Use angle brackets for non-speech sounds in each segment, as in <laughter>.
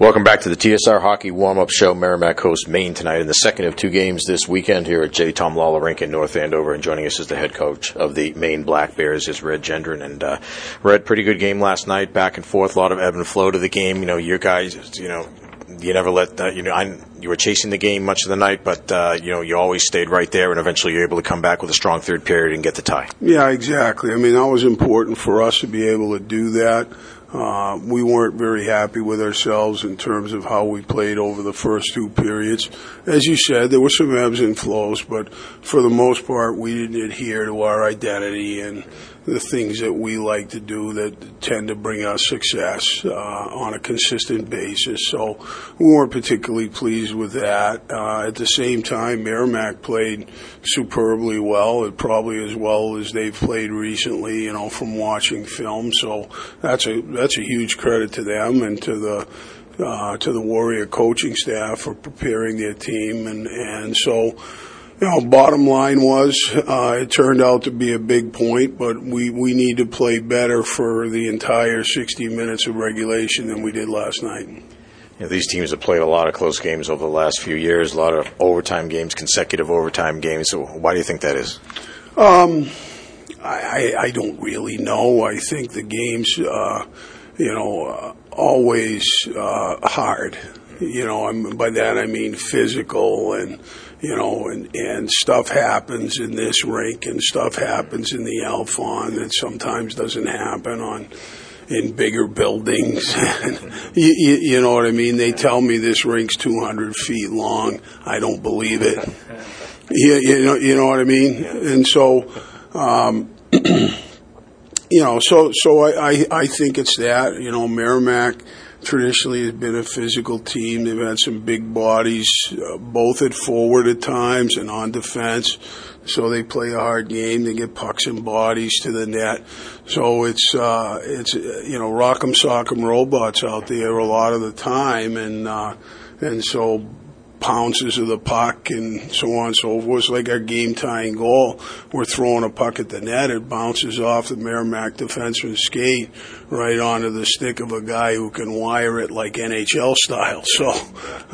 Welcome back to the TSR Hockey Warm-Up Show. Merrimack hosts Maine tonight in the second of two games this weekend here at J. Tom Lawler Rink in North Andover. And joining us is the head coach of the Maine Black Bears is Red Gendron. And uh, Red, pretty good game last night, back and forth, a lot of ebb and flow to the game. You know, your guys, you know, you never let uh, you know. I, you were chasing the game much of the night, but uh, you know you always stayed right there, and eventually you're able to come back with a strong third period and get the tie. Yeah, exactly. I mean, that was important for us to be able to do that. Uh, we weren't very happy with ourselves in terms of how we played over the first two periods. As you said, there were some ebbs and flows, but for the most part, we didn't adhere to our identity and the things that we like to do that tend to bring us success uh, on a consistent basis. So we weren't particularly pleased with that. Uh, at the same time, Merrimack played superbly well, probably as well as they've played recently, you know, from watching film. So that's a that's a huge credit to them and to the uh, to the Warrior coaching staff for preparing their team, and and so. You know, bottom line was uh, it turned out to be a big point, but we, we need to play better for the entire 60 minutes of regulation than we did last night. These teams have played a lot of close games over the last few years, a lot of overtime games, consecutive overtime games. So why do you think that is? Um, I, I don't really know. I think the games, uh, you know, uh, always uh, hard. You know, I'm, by that I mean physical and you know, and, and stuff happens in this rink and stuff happens in the Alfond that sometimes doesn't happen on in bigger buildings. <laughs> you, you, you, know what I mean? They tell me this rink's 200 feet long. I don't believe it. <laughs> You, you know, you know what I mean? And so, um, <clears throat> you know, so so I, I, I think it's that. You know, Merrimack traditionally has been a physical team. They've had some big bodies, uh, both at forward at times and on defense. So they play a hard game. They get pucks and bodies to the net. So it's uh, it's you know rock'em sock'em robots out there a lot of the time, and uh, and so pounces of the puck and so on and so forth. It's like our game tying goal. We're throwing a puck at the net. It bounces off the Merrimack defenseman's skate right onto the stick of a guy who can wire it like NHL style. So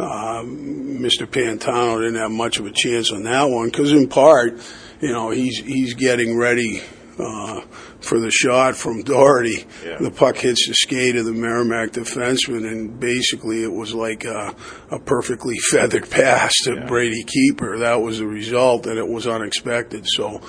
um, Mr. Pantano didn't have much of a chance on that one because in part, you know, he's he's getting ready uh, for the shot from Doherty. Yeah. The puck hits the skate of the Merrimack defenseman, and basically it was like a, a perfectly <laughs> feathered pass to yeah. Brady Keeper. That was the result, and it was unexpected. So,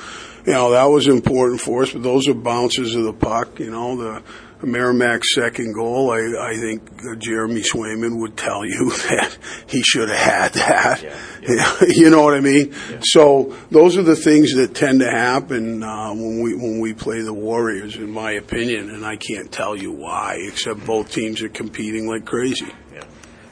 you know, that was important for us. But those are bounces of the puck. You know, the Merrimack's second goal, I, I think uh, Jeremy Swayman would tell you <laughs> that he should have had that. Yeah, yeah. <laughs> you know what I mean? Yeah. So those are the things that tend to happen uh, when we when we play the Warriors, in my opinion, and I can't tell you why, except both teams are competing like crazy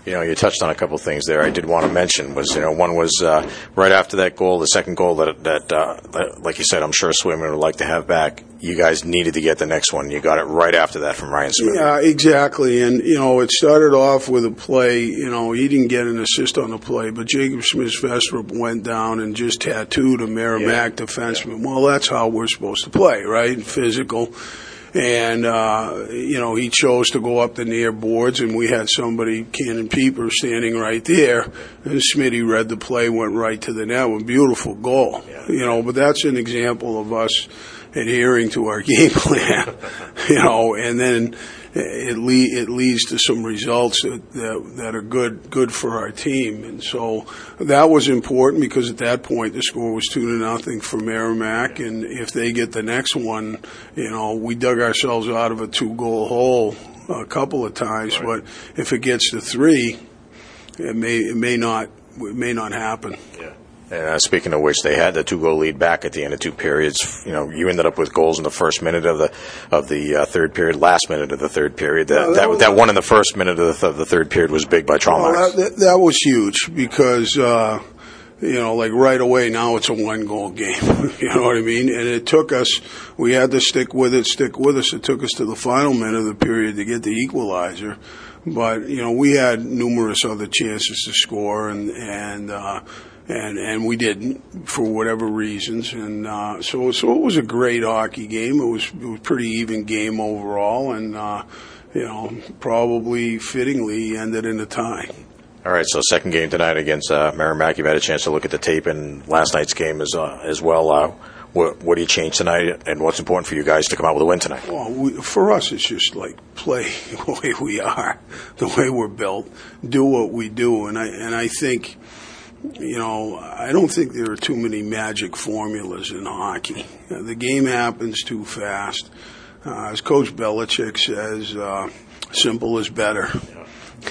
you know, you touched on a couple of things there. I did want to mention was, you know, one was uh, right after that goal, the second goal that, that, uh, that, like you said, I'm sure Swayman would like to have back. You guys needed to get the next one. You got it right after that from Ryan Smith. Yeah, exactly. And you know, it started off with a play. You know, he didn't get an assist on the play, but Jacob Schmidt-Svejstrup went down and just tattooed a Merrimack yeah. defenseman. Well, that's how we're supposed to play, right? Physical and uh, you know he chose to go up the near boards, and we had somebody, Canon Pieper, standing right there, and Smitty read the play, went right to the net, a beautiful goal, yeah. you know. But that's an example of us adhering to our <laughs> game plan, you know, and then it, le- it leads to some results that, that, that are good good for our team. And so that was important because at that point the score was two to nothing for Merrimack, and if they get the next one, you know, we dug ourselves out of a two goal hole a couple of times, right. but if it gets to three, it may it may not it may not happen. Yeah. And uh, speaking of which, they had the two goal lead back at the end of two periods. You know, you ended up with goals in the first minute of the of the uh, third period, last minute of the third period. That, that, that, that, one in the first minute of the, th- of the third period was big by Tralmaks. Well, that, that, was huge because. Uh, you know, like right away now it's a one goal game. <laughs> you know what I mean? And it took us, we had to stick with it, stick with us. It took us to the final minute of the period to get the equalizer. But, you know, we had numerous other chances to score and, and, uh, and and we didn't for whatever reasons. And uh, so so it was a great hockey game. It was it was a pretty even game overall, and uh, you know, probably fittingly ended in a tie. All right, so second game tonight against uh, Merrimack. You've had a chance to look at the tape and last night's game as uh, as well. Uh, what, what do you change tonight, and what's important for you guys to come out with a win tonight? Well, we, for us, it's just like play <laughs> the way we are, the way we're built, do what we do, and I and I think, you know, I don't think there are too many magic formulas in hockey. The game happens too fast. Uh, as Coach Belichick says, uh, simple is better. <laughs>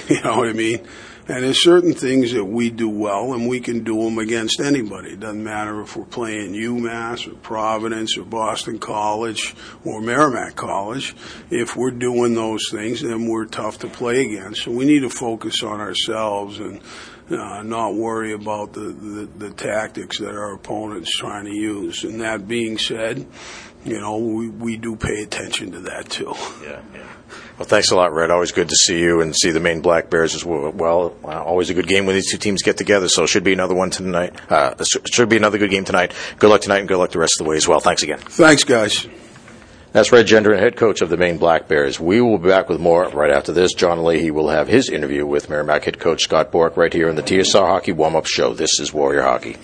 You know what I mean? And there's certain things that we do well, and we can do them against anybody. It doesn't matter if we're playing UMass or Providence or Boston College or Merrimack College. If we're doing those things, then we're tough to play against. So we need to focus on ourselves and uh, not worry about the, the, the tactics that our opponent's trying to use. And that being said, you know, we, we do pay attention to that too. Yeah, yeah. Well, thanks a lot, Red. Always good to see you and see the Maine Black Bears as well. Uh, always a good game when these two teams get together. So it should be another one tonight. Uh, should be another good game tonight. Good luck tonight and good luck the rest of the way as well. Thanks again. Thanks, guys. That's Red Gendron, head coach of the Maine Black Bears. We will be back with more right after this. John Leahy will have his interview with Merrimack head coach Scott Borek right here in the TSR Hockey Warm Up Show. This is Warrior Hockey.